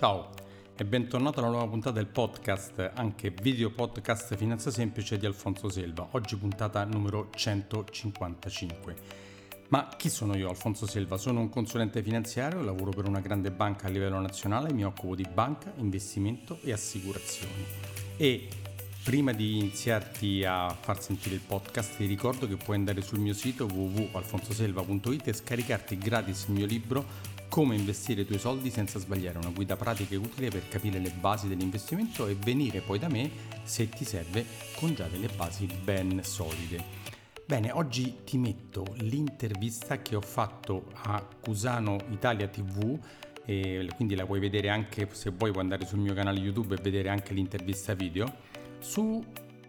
Ciao e bentornato alla nuova puntata del podcast, anche video podcast Finanza Semplice di Alfonso Selva. Oggi puntata numero 155. Ma chi sono io, Alfonso Selva? Sono un consulente finanziario, lavoro per una grande banca a livello nazionale, mi occupo di banca, investimento e assicurazioni. E prima di iniziarti a far sentire il podcast ti ricordo che puoi andare sul mio sito www.alfonsoselva.it e scaricarti gratis il mio libro come investire i tuoi soldi senza sbagliare, una guida pratica e utile per capire le basi dell'investimento e venire poi da me se ti serve con già delle basi ben solide. Bene, oggi ti metto l'intervista che ho fatto a Cusano Italia TV, quindi la puoi vedere anche se vuoi puoi andare sul mio canale YouTube e vedere anche l'intervista video, su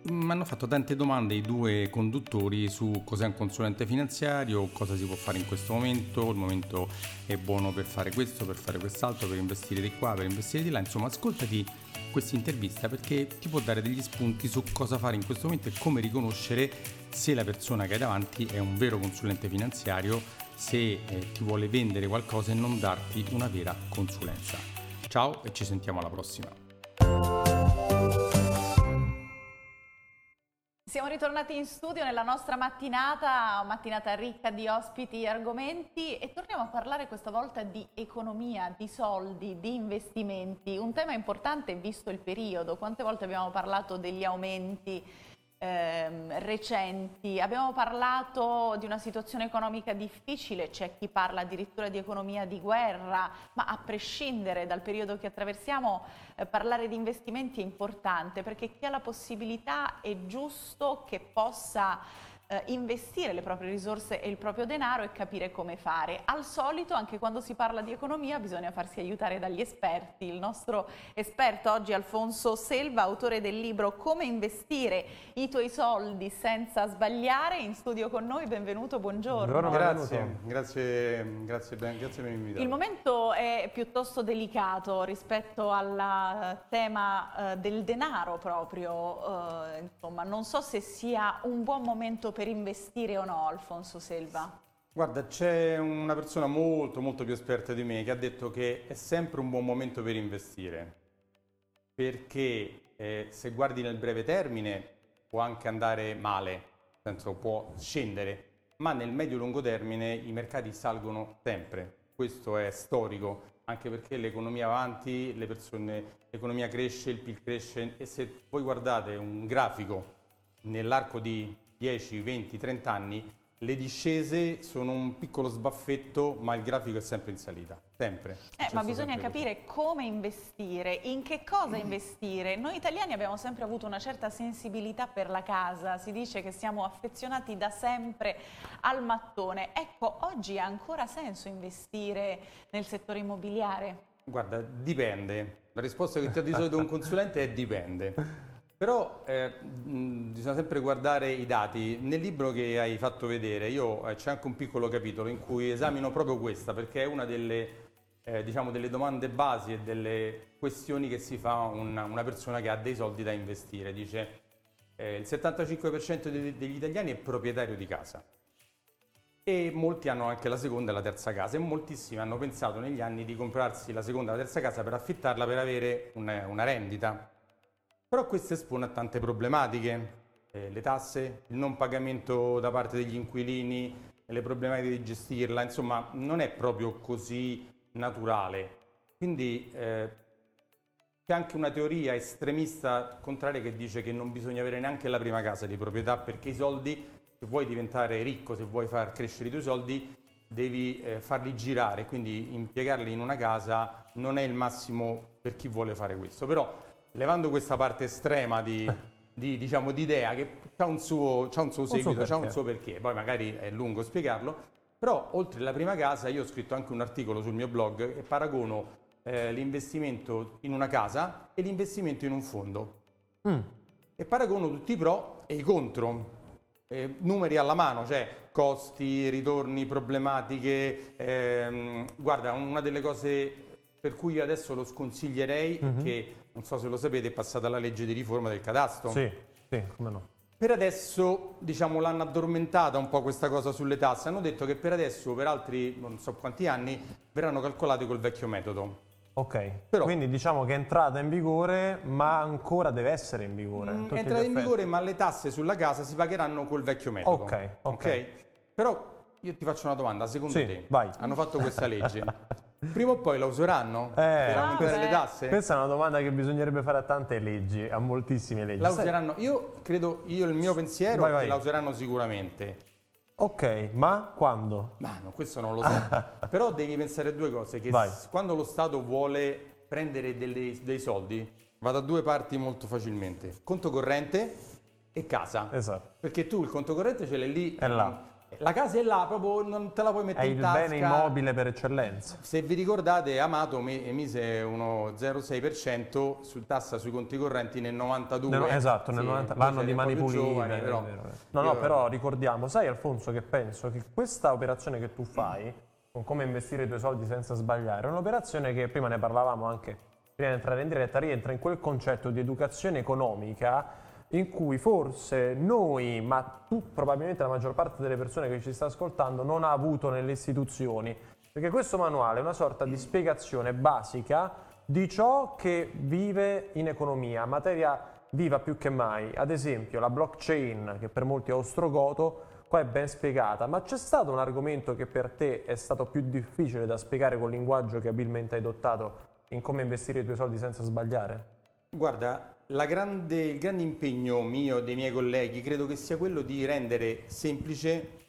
mi hanno fatto tante domande i due conduttori su cos'è un consulente finanziario, cosa si può fare in questo momento, il momento è buono per fare questo, per fare quest'altro, per investire di qua, per investire di là, insomma ascoltati questa intervista perché ti può dare degli spunti su cosa fare in questo momento e come riconoscere se la persona che hai davanti è un vero consulente finanziario, se eh, ti vuole vendere qualcosa e non darti una vera consulenza. Ciao e ci sentiamo alla prossima. Siamo ritornati in studio nella nostra mattinata, mattinata ricca di ospiti e argomenti e torniamo a parlare questa volta di economia, di soldi, di investimenti, un tema importante visto il periodo. Quante volte abbiamo parlato degli aumenti ehm, recenti. Abbiamo parlato di una situazione economica difficile, c'è chi parla addirittura di economia di guerra, ma a prescindere dal periodo che attraversiamo, eh, parlare di investimenti è importante perché chi ha la possibilità è giusto che possa eh, investire le proprie risorse e il proprio denaro e capire come fare. Al solito, anche quando si parla di economia, bisogna farsi aiutare dagli esperti. Il nostro esperto oggi è Alfonso Selva, autore del libro Come investire i tuoi soldi senza sbagliare, in studio con noi. Benvenuto, buongiorno. buongiorno grazie, grazie, grazie, ben, grazie per l'invito. Il momento è piuttosto delicato rispetto al tema uh, del denaro proprio. Uh, insomma, non so se sia un buon momento per per investire o no, Alfonso Selva? Guarda, c'è una persona molto molto più esperta di me che ha detto che è sempre un buon momento per investire, perché eh, se guardi nel breve termine può anche andare male, nel senso può scendere, ma nel medio-lungo termine i mercati salgono sempre. Questo è storico, anche perché l'economia avanti, le persone, l'economia cresce, il PIL cresce e se voi guardate un grafico nell'arco di 10, 20, 30 anni, le discese sono un piccolo sbaffetto, ma il grafico è sempre in salita, sempre. Eh, ma bisogna capire così. come investire, in che cosa investire. Noi italiani abbiamo sempre avuto una certa sensibilità per la casa, si dice che siamo affezionati da sempre al mattone. Ecco, oggi ha ancora senso investire nel settore immobiliare? Guarda, dipende. La risposta che ti ha di solito un consulente è dipende. Però eh, bisogna sempre guardare i dati. Nel libro che hai fatto vedere io, eh, c'è anche un piccolo capitolo in cui esamino proprio questa, perché è una delle, eh, diciamo, delle domande basi e delle questioni che si fa una, una persona che ha dei soldi da investire. Dice eh, il 75% de- degli italiani è proprietario di casa e molti hanno anche la seconda e la terza casa e moltissimi hanno pensato negli anni di comprarsi la seconda e la terza casa per affittarla per avere una, una rendita però questo espone a tante problematiche, eh, le tasse, il non pagamento da parte degli inquilini, le problematiche di gestirla, insomma non è proprio così naturale. Quindi eh, c'è anche una teoria estremista contraria che dice che non bisogna avere neanche la prima casa di proprietà perché i soldi, se vuoi diventare ricco, se vuoi far crescere i tuoi soldi, devi eh, farli girare, quindi impiegarli in una casa non è il massimo per chi vuole fare questo. Però levando questa parte estrema di, di, diciamo, di idea che ha un suo, c'ha un suo seguito, ha un suo perché, poi magari è lungo spiegarlo, però oltre alla prima casa io ho scritto anche un articolo sul mio blog e paragono eh, l'investimento in una casa e l'investimento in un fondo. Mm. E paragono tutti i pro e i contro, eh, numeri alla mano, cioè costi, ritorni, problematiche. Ehm, guarda, una delle cose per cui io adesso lo sconsiglierei mm-hmm. che non so se lo sapete, è passata la legge di riforma del cadastro. Sì, sì, come no. Per adesso, diciamo, l'hanno addormentata un po' questa cosa sulle tasse. Hanno detto che per adesso, per altri non so quanti anni, verranno calcolate col vecchio metodo. Ok, Però, quindi diciamo che è entrata in vigore, ma ancora deve essere in vigore. Mh, mm, è entrata in vigore, ma le tasse sulla casa si pagheranno col vecchio metodo. Ok, ok. okay? Però io ti faccio una domanda, secondo sì, te vai. hanno fatto questa legge? Prima o poi la useranno eh, per aumentare le tasse? Questa è una domanda che bisognerebbe fare a tante leggi, a moltissime leggi. La useranno, io credo, io il mio pensiero vai, vai. è che la useranno sicuramente. Ok, ma quando? Ma no, questo non lo so. Però devi pensare a due cose, che s- quando lo Stato vuole prendere delle, dei soldi, va da due parti molto facilmente. Conto corrente e casa. Esatto. Perché tu il conto corrente ce l'hai lì. È là la casa è là, proprio non te la puoi mettere è in tasca. È il bene immobile per eccellenza. Se vi ricordate, Amato emise uno 0,6% su tassa sui conti correnti nel 92. Nel, esatto, nel sì, 90, l'anno di mani pulite. Però, no, no, però ricordiamo, sai Alfonso che penso che questa operazione che tu fai, con come investire i tuoi soldi senza sbagliare, è un'operazione che prima ne parlavamo anche prima di entrare in diretta, rientra in quel concetto di educazione economica in cui forse noi, ma tu probabilmente la maggior parte delle persone che ci sta ascoltando non ha avuto nelle istituzioni, perché questo manuale è una sorta di spiegazione basica di ciò che vive in economia, materia viva più che mai. Ad esempio la blockchain, che per molti è ostrogoto, qua è ben spiegata, ma c'è stato un argomento che per te è stato più difficile da spiegare col linguaggio che abilmente hai adottato in come investire i tuoi soldi senza sbagliare? Guarda, grande, il grande impegno mio e dei miei colleghi credo che sia quello di rendere semplice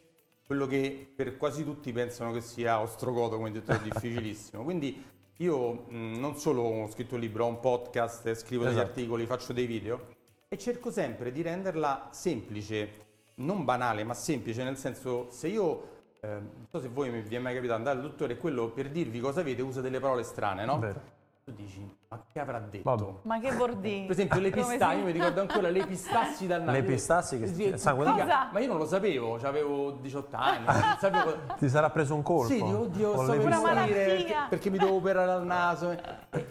quello che per quasi tutti pensano che sia ostrogoto, come detto, è difficilissimo. Quindi io mh, non solo ho scritto un libro, ho un podcast, scrivo esatto. degli articoli, faccio dei video e cerco sempre di renderla semplice, non banale, ma semplice, nel senso se io eh, non so se voi vi è mai capitato andare al dottore quello per dirvi cosa avete usa delle parole strane, no? Vero. Tu dici, ma che avrà detto? Vabbè. Ma che bordini? Per esempio le pistacce, io mi ricordo ancora le pistassi dal naso. Le pistassi che sì, sangue di Ma io non lo sapevo, avevo 18 anni, non sapevo... Ti sarà preso un colpo? Sì, dico, oddio, sto per morire perché, perché, mi devo operare al naso.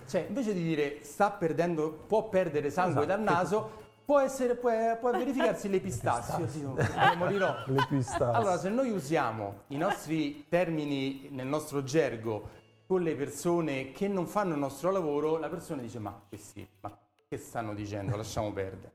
Cioè, invece di dire sta perdendo, può perdere sangue esatto. dal naso, può, essere, può, può verificarsi le pistassi. Io dico, morirò. Le pistassi. Allora, se noi usiamo i nostri termini nel nostro gergo con le persone che non fanno il nostro lavoro, la persona dice ma questi, ma che stanno dicendo, lasciamo perdere.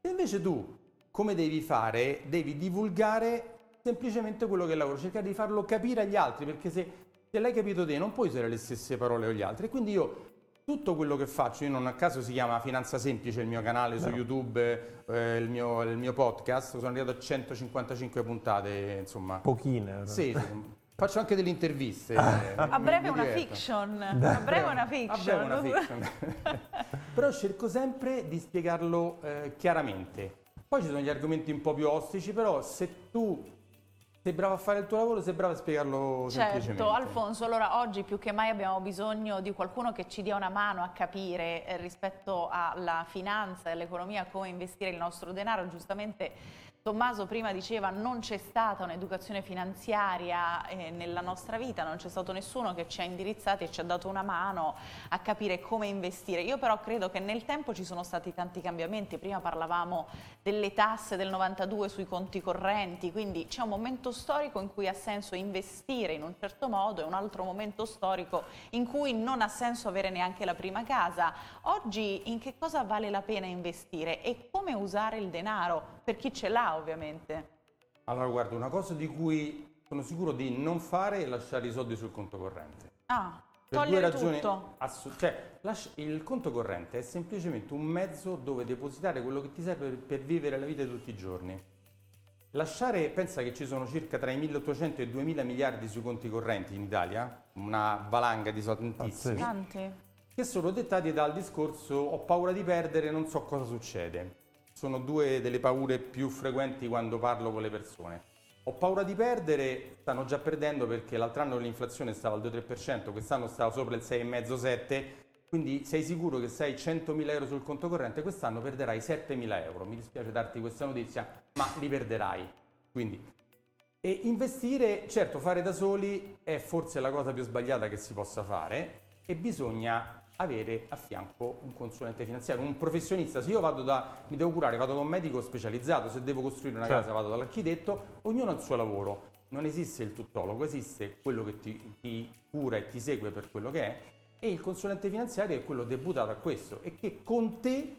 E invece tu, come devi fare? Devi divulgare semplicemente quello che è il lavoro, cercare di farlo capire agli altri, perché se, se l'hai capito te non puoi usare le stesse parole agli altri. Quindi io tutto quello che faccio, io non a caso si chiama Finanza Semplice il mio canale su no. YouTube, eh, il, mio, il, mio, podcast, sono arrivato a 155 puntate, insomma. Pochine. Sì, sì Faccio anche delle interviste. a breve una fiction. A breve una fiction. Una fiction. Però cerco sempre di spiegarlo eh, chiaramente. Poi ci sono gli argomenti un po' più ostici, però se tu sei bravo a fare il tuo lavoro, sei bravo a spiegarlo certo, semplicemente. Certo, Alfonso, allora oggi più che mai abbiamo bisogno di qualcuno che ci dia una mano a capire eh, rispetto alla finanza e all'economia come investire il nostro denaro. Giustamente Tommaso prima diceva non c'è stata un'educazione finanziaria eh, nella nostra vita, non c'è stato nessuno che ci ha indirizzati e ci ha dato una mano a capire come investire. Io però credo che nel tempo ci sono stati tanti cambiamenti, prima parlavamo delle tasse del 92 sui conti correnti, quindi c'è un momento storico in cui ha senso investire in un certo modo e un altro momento storico in cui non ha senso avere neanche la prima casa. Oggi in che cosa vale la pena investire e come usare il denaro per chi ce l'ha ovviamente. Allora guarda, una cosa di cui sono sicuro di non fare è lasciare i soldi sul conto corrente. Ah, per due ragioni assu- cioè, lasci- il conto corrente è semplicemente un mezzo dove depositare quello che ti serve per, per vivere la vita di tutti i giorni. Lasciare, pensa che ci sono circa tra i 1800 e i 2000 miliardi sui conti correnti in Italia, una valanga di soldi tantissimi, Tanti. che sono dettati dal discorso ho paura di perdere, non so cosa succede sono due delle paure più frequenti quando parlo con le persone. Ho paura di perdere, stanno già perdendo perché l'altro anno l'inflazione stava al 2-3%, quest'anno stava sopra il 6,5-7%, quindi sei sicuro che se hai 100.000 euro sul conto corrente quest'anno perderai 7.000 euro. Mi dispiace darti questa notizia, ma li perderai. Quindi, e investire, certo, fare da soli è forse la cosa più sbagliata che si possa fare e bisogna avere a fianco un consulente finanziario, un professionista. Se io vado da, mi devo curare, vado da un medico specializzato, se devo costruire una certo. casa vado dall'architetto, ognuno ha il suo lavoro. Non esiste il tuttologo, esiste quello che ti, ti cura e ti segue per quello che è e il consulente finanziario è quello deputato a questo e che con te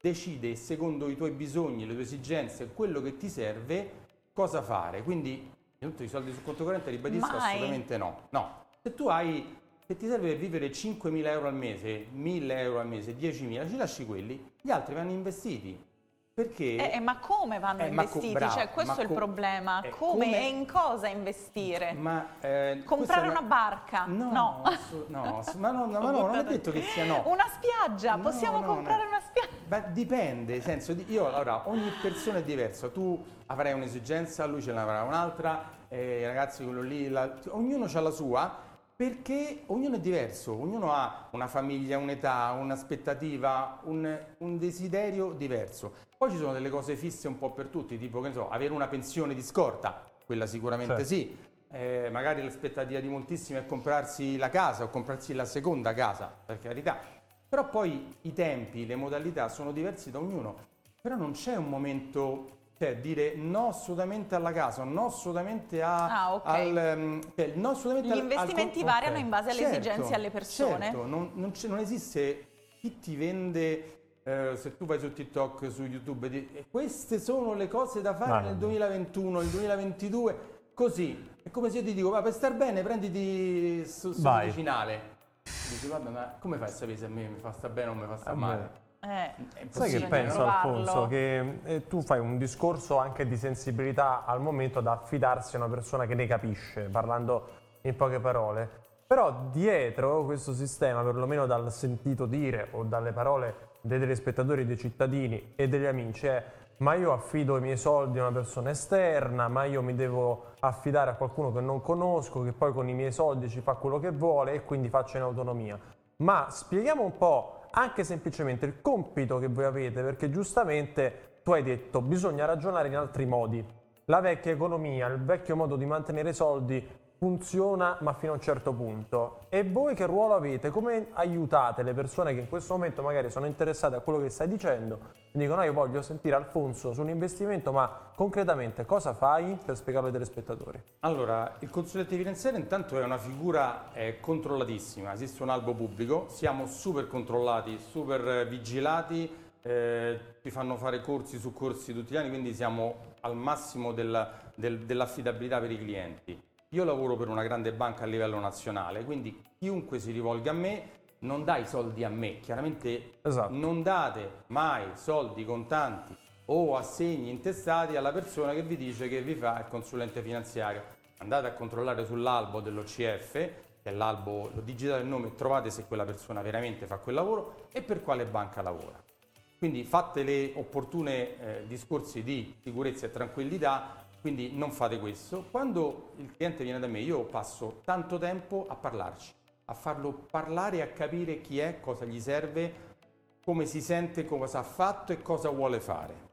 decide secondo i tuoi bisogni, le tue esigenze, quello che ti serve, cosa fare. Quindi, tutti i soldi sul conto corrente, ribadisco Mai. assolutamente no. No, se tu hai, se ti serve per vivere 5.000 euro al mese, 1.000 euro al mese, 10.000, ci lasci quelli, gli altri vanno investiti. Perché? Eh, eh, ma come vanno eh, investiti? Bravo, cioè, questo è il problema. Eh, come, come, e in cosa investire? Ma, eh, Comprare una... una barca? No, no. No ma, no, ma no, non è detto che sia no. Una spiaggia? Possiamo comprare una spiaggia? Beh, dipende, senso io allora, ogni persona è diversa, tu avrai un'esigenza, lui ce ne avrà un'altra, eh, ragazzi quello lì, la, ognuno ha la sua perché ognuno è diverso, ognuno ha una famiglia, un'età, un'aspettativa, un, un, desiderio diverso. Poi ci sono delle cose fisse un po' per tutti, tipo che so, avere una pensione di scorta, quella sicuramente certo. sì. Eh, magari l'aspettativa di moltissimi è comprarsi la casa o comprarsi la seconda casa, per carità. Però poi i tempi, le modalità sono diversi da ognuno. Però non c'è un momento cioè dire no assolutamente alla casa, no assolutamente a, ah, okay. al... Mm, cioè, no assolutamente Gli investimenti al, variano okay. in base alle certo, esigenze e alle persone. Certo, non, non, non esiste chi ti vende... Eh, se tu vai su TikTok, su YouTube, di, queste sono le cose da fare no, nel 2021, nel 2022, così. È come se io ti dico, va per star bene, prenditi su, su medicinale. Dici, vabbè, ma come fai a sapere se a me mi fa sta bene o mi fa sta male? Eh, Sai che penso Alfonso? Che eh, tu fai un discorso anche di sensibilità al momento da affidarsi a una persona che ne capisce, parlando in poche parole. Però dietro questo sistema, perlomeno dal sentito dire o dalle parole dei telespettatori, dei cittadini e degli amici, è ma io affido i miei soldi a una persona esterna, ma io mi devo affidare a qualcuno che non conosco, che poi con i miei soldi ci fa quello che vuole e quindi faccio in autonomia. Ma spieghiamo un po' anche semplicemente il compito che voi avete, perché giustamente tu hai detto bisogna ragionare in altri modi. La vecchia economia, il vecchio modo di mantenere soldi funziona ma fino a un certo punto. E voi che ruolo avete? Come aiutate le persone che in questo momento magari sono interessate a quello che stai dicendo? Dicono no, io voglio sentire Alfonso su un investimento, ma concretamente cosa fai per spiegarlo ai telespettatori? Allora, il consulente finanziario intanto è una figura eh, controllatissima, esiste un albo pubblico, siamo super controllati, super vigilati, eh, ci fanno fare corsi su corsi tutti gli anni, quindi siamo al massimo del, del, dell'affidabilità per i clienti. Io lavoro per una grande banca a livello nazionale, quindi chiunque si rivolga a me non dà i soldi a me, chiaramente esatto. non date mai soldi contanti o assegni intestati alla persona che vi dice che vi fa il consulente finanziario. Andate a controllare sull'albo dell'OCF, che è l'albo, lo digitate il nome e trovate se quella persona veramente fa quel lavoro e per quale banca lavora. Quindi fate le opportune eh, discorsi di sicurezza e tranquillità quindi non fate questo. Quando il cliente viene da me, io passo tanto tempo a parlarci, a farlo parlare a capire chi è, cosa gli serve, come si sente, cosa ha fatto e cosa vuole fare.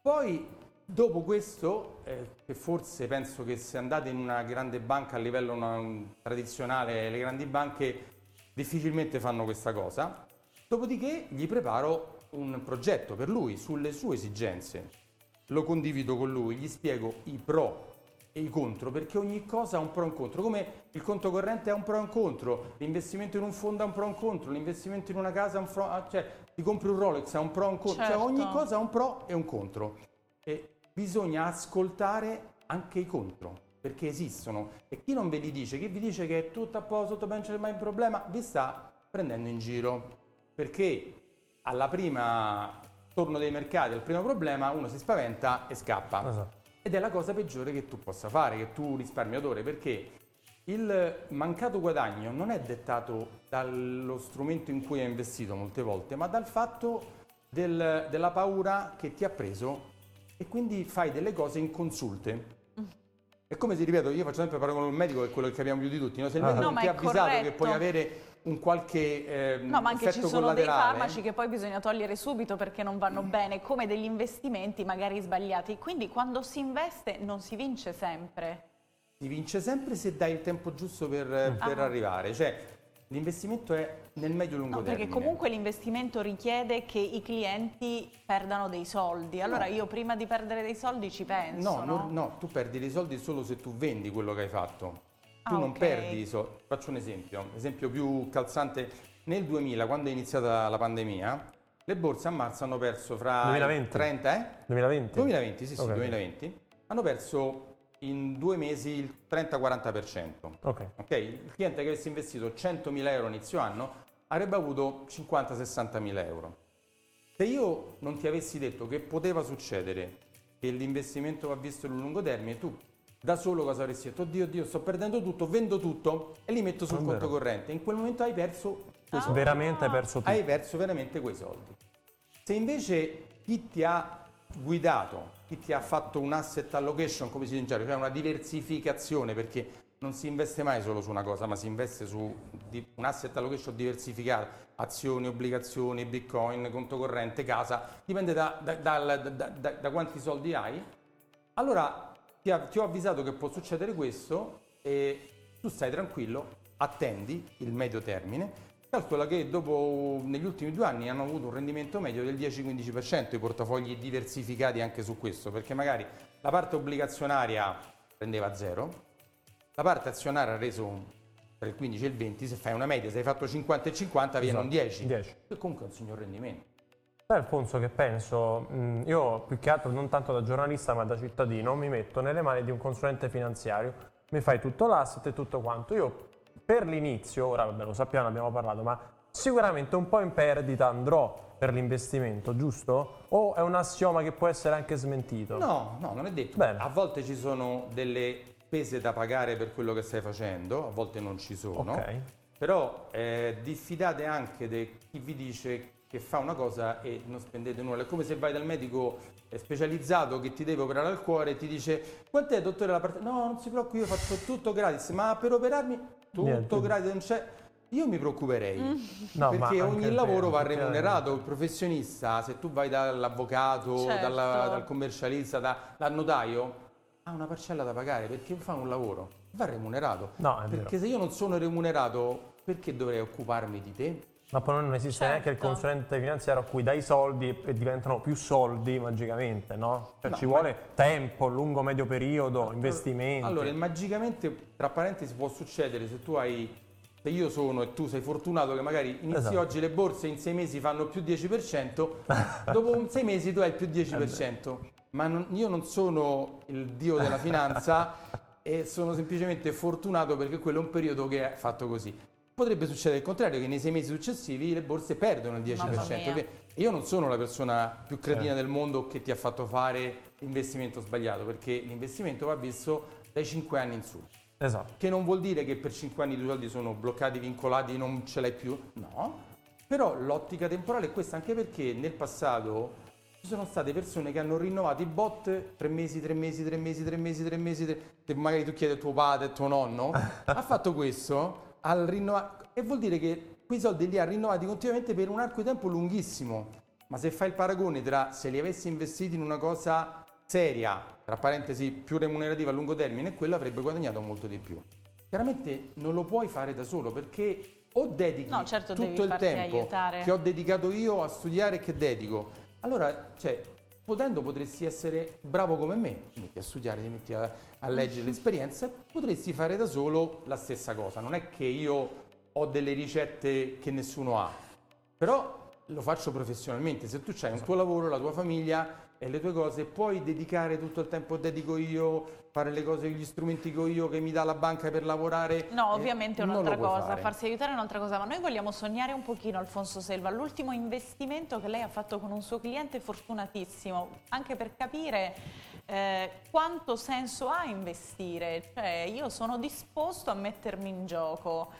Poi, dopo questo, eh, che forse penso che se andate in una grande banca a livello una, un, tradizionale, le grandi banche difficilmente fanno questa cosa, dopodiché gli preparo un progetto per lui, sulle sue esigenze lo condivido con lui, gli spiego i pro e i contro, perché ogni cosa ha un pro e un contro, come il conto corrente ha un pro e un contro, l'investimento in un fondo ha un pro e un contro, l'investimento in una casa ha un pro, ah, cioè ti compri un Rolex ha un pro e un contro, certo. cioè ogni certo. cosa ha un pro e un contro. E bisogna ascoltare anche i contro, perché esistono. E chi non ve li dice, chi vi dice che è tutto a posto, tutto bene, non c'è mai un problema, vi sta prendendo in giro. Perché alla prima torno dei mercati al primo problema, uno si spaventa e scappa. Esatto. Ed è la cosa peggiore che tu possa fare, che tu risparmiatore, perché il mancato guadagno non è dettato dallo strumento in cui hai investito molte volte, ma dal fatto del, della paura che ti ha preso e quindi fai delle cose inconsulte. È come se, ripeto, io faccio sempre paragone con il medico, che è quello che capiamo più di tutti, no? se il medico no, non ti ha avvisato corretto. che puoi avere un qualche eh, No, ma anche ci sono dei farmaci che poi bisogna togliere subito perché non vanno mm. bene, come degli investimenti magari sbagliati. Quindi quando si investe non si vince sempre. Si vince sempre se dai il tempo giusto per, mm. per ah. arrivare. Cioè, l'investimento è nel medio-lungo no, termine. Perché comunque l'investimento richiede che i clienti perdano dei soldi. Allora no. io prima di perdere dei soldi ci penso. No, no, no, tu perdi dei soldi solo se tu vendi quello che hai fatto. Tu ah, non okay. perdi so, Faccio un esempio, esempio più calzante. Nel 2000, quando è iniziata la pandemia, le borse a marzo hanno perso fra 2020. 30 eh? 2020? 2020, sì, sì, okay. 2020. Hanno perso in due mesi il 30-40%. Okay. ok. Il cliente che avesse investito 100.000 euro inizio anno avrebbe avuto 50-60.000 euro. Se io non ti avessi detto che poteva succedere che l'investimento va visto in lungo termine, tu da solo cosa avresti detto? Oddio, oddio, sto perdendo tutto, vendo tutto e li metto sul non conto vero. corrente. In quel momento hai perso quei soldi. Veramente hai perso tutto. Hai perso veramente quei soldi. Se invece chi ti ha guidato, chi ti ha fatto un asset allocation, come si dice in gergo, cioè una diversificazione, perché non si investe mai solo su una cosa, ma si investe su un asset allocation diversificato, azioni, obbligazioni, bitcoin, conto corrente, casa, dipende da, da, da, da quanti soldi hai. Allora ti, ha, ti ho avvisato che può succedere questo e tu stai tranquillo, attendi il medio termine Calcola che dopo, negli ultimi due anni hanno avuto un rendimento medio del 10-15% i portafogli diversificati anche su questo, perché magari la parte obbligazionaria prendeva zero, la parte azionaria ha reso tra il 15 e il 20, se fai una media, se hai fatto 50 e 50 viene un 10, 10. che comunque è un signor rendimento. Sai Alfonso che penso, io più che altro non tanto da giornalista ma da cittadino mi metto nelle mani di un consulente finanziario, mi fai tutto l'asset e tutto quanto. Io per l'inizio, ora vabbè, lo sappiamo, abbiamo parlato, ma sicuramente un po' in perdita andrò per l'investimento, giusto? O è un assioma che può essere anche smentito? No, no, non è detto. Bene. A volte ci sono delle spese da pagare per quello che stai facendo, a volte non ci sono. Ok. Però eh, diffidate anche di chi vi dice che fa una cosa e non spendete nulla. È come se vai dal medico specializzato che ti deve operare al cuore e ti dice quant'è dottore la parte? No, non si preoccupi, io faccio tutto gratis, ma per operarmi tutto Niente. gratis, non c'è... Io mi preoccuperei, mm. no, perché ogni lavoro va remunerato, il professionista, se tu vai dall'avvocato, certo. dalla, dal commercialista, da, dal notaio, ha una parcella da pagare perché fa un lavoro, va remunerato. No, perché vero. se io non sono remunerato, perché dovrei occuparmi di te? Ma poi non esiste certo. neanche il consulente finanziario a cui dai soldi e diventano più soldi magicamente, no? Cioè no, ci vuole tempo, lungo medio periodo, investimenti. Allora, magicamente, tra parentesi, può succedere se tu hai se io sono e tu sei fortunato che magari inizi esatto. oggi le borse in sei mesi fanno più 10%, dopo sei mesi tu hai più 10%. Ma non, io non sono il dio della finanza e sono semplicemente fortunato perché quello è un periodo che è fatto così. Potrebbe succedere il contrario, che nei sei mesi successivi le borse perdono il 10%. Io non sono la persona più cretina eh. del mondo che ti ha fatto fare l'investimento sbagliato, perché l'investimento va visto dai 5 anni in su. Esatto. Che non vuol dire che per 5 anni i tuoi soldi sono bloccati, vincolati, non ce l'hai più. No. Però l'ottica temporale è questa anche perché nel passato ci sono state persone che hanno rinnovato i bot 3 mesi, 3 mesi, 3 mesi, 3 mesi, 3 mesi, 3 mesi. magari tu chiedi a tuo padre, a tuo nonno, ha fatto questo al rinnova- e vuol dire che quei soldi li ha rinnovati continuamente per un arco di tempo lunghissimo. Ma se fai il paragone tra se li avessi investiti in una cosa seria, tra parentesi più remunerativa a lungo termine, quello avrebbe guadagnato molto di più. Chiaramente non lo puoi fare da solo perché o dedichi no, certo tutto il tempo aiutare. che ho dedicato io a studiare e che dedico. Allora, cioè, potendo potresti essere bravo come me, ti metti a studiare, ti metti a, a leggere l'esperienza, potresti fare da solo la stessa cosa. Non è che io ho delle ricette che nessuno ha, però lo faccio professionalmente. Se tu hai un tuo lavoro, la tua famiglia e le tue cose, puoi dedicare tutto il tempo dedico io, fare le cose, gli strumenti che ho io, che mi dà la banca per lavorare. No, ovviamente è un'altra cosa, fare. farsi aiutare è un'altra cosa, ma noi vogliamo sognare un pochino, Alfonso Selva, l'ultimo investimento che lei ha fatto con un suo cliente fortunatissimo, anche per capire eh, quanto senso ha investire, cioè io sono disposto a mettermi in gioco.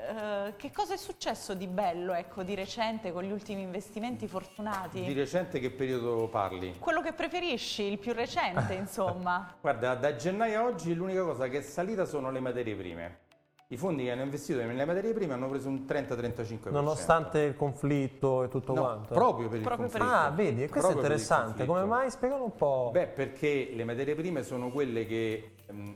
Uh, che cosa è successo di bello, ecco, di recente con gli ultimi investimenti fortunati? Di recente che periodo parli? Quello che preferisci, il più recente, insomma. Guarda, da gennaio a oggi l'unica cosa che è salita sono le materie prime. I fondi che hanno investito nelle materie prime hanno preso un 30-35%. Nonostante il conflitto e tutto no, quanto? proprio per il proprio conflitto. Per il... Ah, vedi, questo proprio è interessante. Come mai? Spiegalo un po'. Beh, perché le materie prime sono quelle che... Mh,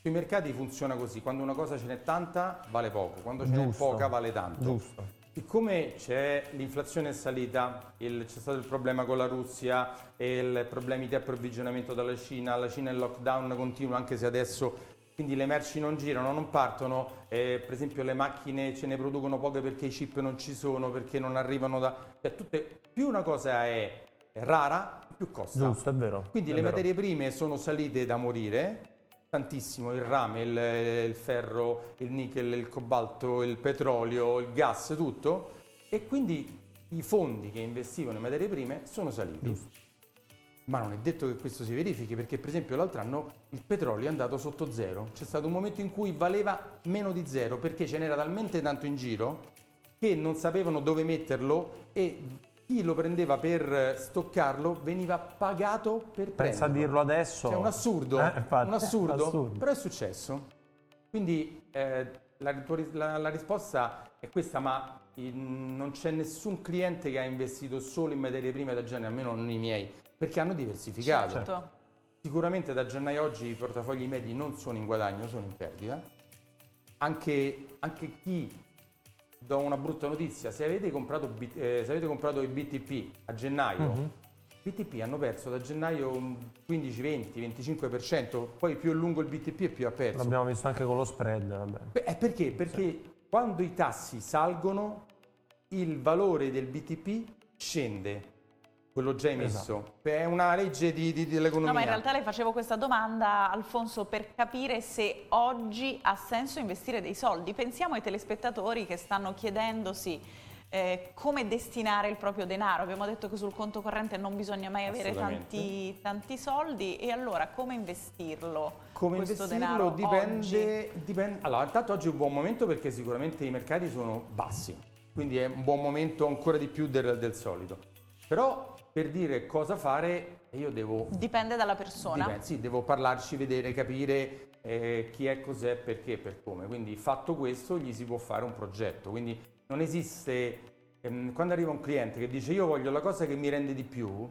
sui mercati funziona così, quando una cosa ce n'è tanta vale poco, quando ce n'è poca vale tanto. Giusto. Siccome c'è l'inflazione è salita, il, c'è stato il problema con la Russia i problemi di approvvigionamento dalla Cina, la Cina è in lockdown continuo anche se adesso quindi le merci non girano, non partono, eh, per esempio le macchine ce ne producono poche perché i chip non ci sono, perché non arrivano da... Cioè, tutte, più una cosa è rara, più costa. Giusto, è vero. Quindi è le vero. materie prime sono salite da morire, tantissimo, il rame, il, il ferro, il nickel, il cobalto, il petrolio, il gas, tutto, e quindi i fondi che investivano in materie prime sono saliti. Giusto. Ma non è detto che questo si verifichi perché per esempio l'altro anno il petrolio è andato sotto zero. C'è stato un momento in cui valeva meno di zero perché ce n'era talmente tanto in giro che non sapevano dove metterlo e chi lo prendeva per stoccarlo veniva pagato per Pensa a prenderlo. dirlo adesso. Cioè, un assurdo, Eh, infatti, un assurdo, assurdo. però è successo. Quindi eh, la, la- la risposta è questa, ma eh, non c'è nessun cliente che ha investito solo in materie prime da genere, almeno non i miei, perché hanno diversificato. Certo. Sicuramente da gennaio oggi i portafogli medi non sono in guadagno, sono in perdita. Anche, anche chi, do una brutta notizia, se avete comprato, eh, se avete comprato i BTP a gennaio, Mhm. BTP hanno perso da gennaio un 15, 20, 25%, poi più è lungo il BTP e più ha perso. L'abbiamo visto anche con lo spread. Vabbè. Beh, eh, perché? Perché quando i tassi salgono, il valore del BTP scende, quello già emesso. È una legge di, di- dell'economia. No, ma in realtà le facevo questa domanda, Alfonso, per capire se oggi ha senso investire dei soldi. Pensiamo ai telespettatori che stanno chiedendosi eh, come destinare il proprio denaro. Abbiamo detto che sul conto corrente non bisogna mai avere tanti, tanti soldi e allora come investirlo? Come questo investirlo denaro oggi? dipende, dipende. Allora, intanto oggi è un buon momento perché sicuramente i mercati sono bassi, quindi è un buon momento ancora di più del, del solito. Però per dire cosa fare, io devo Dipende dalla persona. Dipende, sì, devo parlarci, vedere, capire eh, chi è, cos'è, perché, per come. Quindi fatto questo gli si può fare un progetto. Quindi non esiste, ehm, quando arriva un cliente che dice io voglio la cosa che mi rende di più,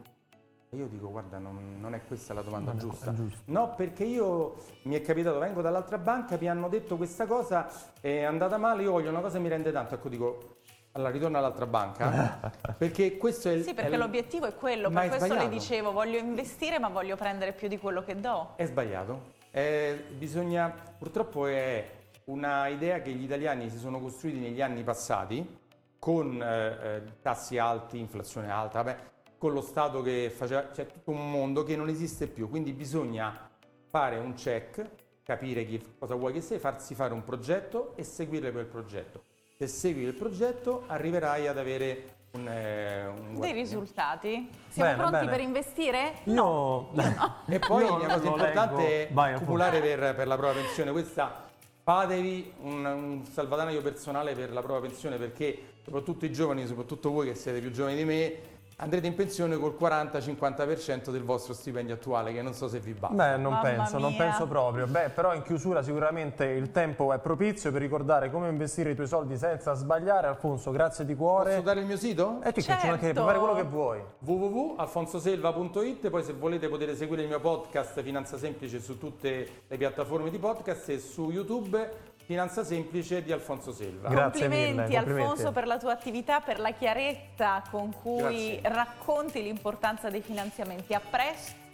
e io dico guarda non, non è questa la domanda Non giusta. No, perché io mi è capitato, vengo dall'altra banca, mi hanno detto questa cosa, è andata male, io voglio una cosa che mi rende tanto. Ecco dico, allora ritorno all'altra banca, perché questo è il... Sì, è perché il- l'obiettivo è quello, Ma per è questo le sbagliato. dicevo, voglio investire ma voglio prendere più di quello che do. È sbagliato. Eh, bisogna, purtroppo è una idea che gli italiani si sono costruiti negli anni passati con eh, eh, tassi alti, inflazione alta, vabbè, con lo Stato che faceva, c'è tutto un mondo che non esiste più, quindi bisogna fare un check, capire chi, cosa vuoi che sia, farsi fare un progetto e seguire quel progetto. Se segui il progetto arriverai ad avere un, eh, un Dei risultati? Siamo Bene, pronti bene. per investire? Io... E poi Io una cosa importante leggo. è accumulare per, per la propria pensione. Questa fatevi un, un salvadanaio personale per la propria pensione perché soprattutto i giovani, soprattutto voi che siete più giovani di me, andrete in pensione col 40-50% del vostro stipendio attuale, che non so se vi basta. Beh, non Mamma penso, non mia. penso proprio. Beh, però in chiusura sicuramente il tempo è propizio per ricordare come investire i tuoi soldi senza sbagliare. Alfonso, grazie di cuore. Posso dare il mio sito? E ti Certo. ci mancherebbe, fare quello che vuoi. www.alfonsoselva.it poi se volete potete seguire il mio podcast Finanza Semplice su tutte le piattaforme di podcast e su YouTube Finanza Semplice di Alfonso Selva. Grazie mille, complimenti, complimenti. Alfonso per la tua attività, per la chiarezza con cui Grazie. racconti l'importanza dei finanziamenti. A presto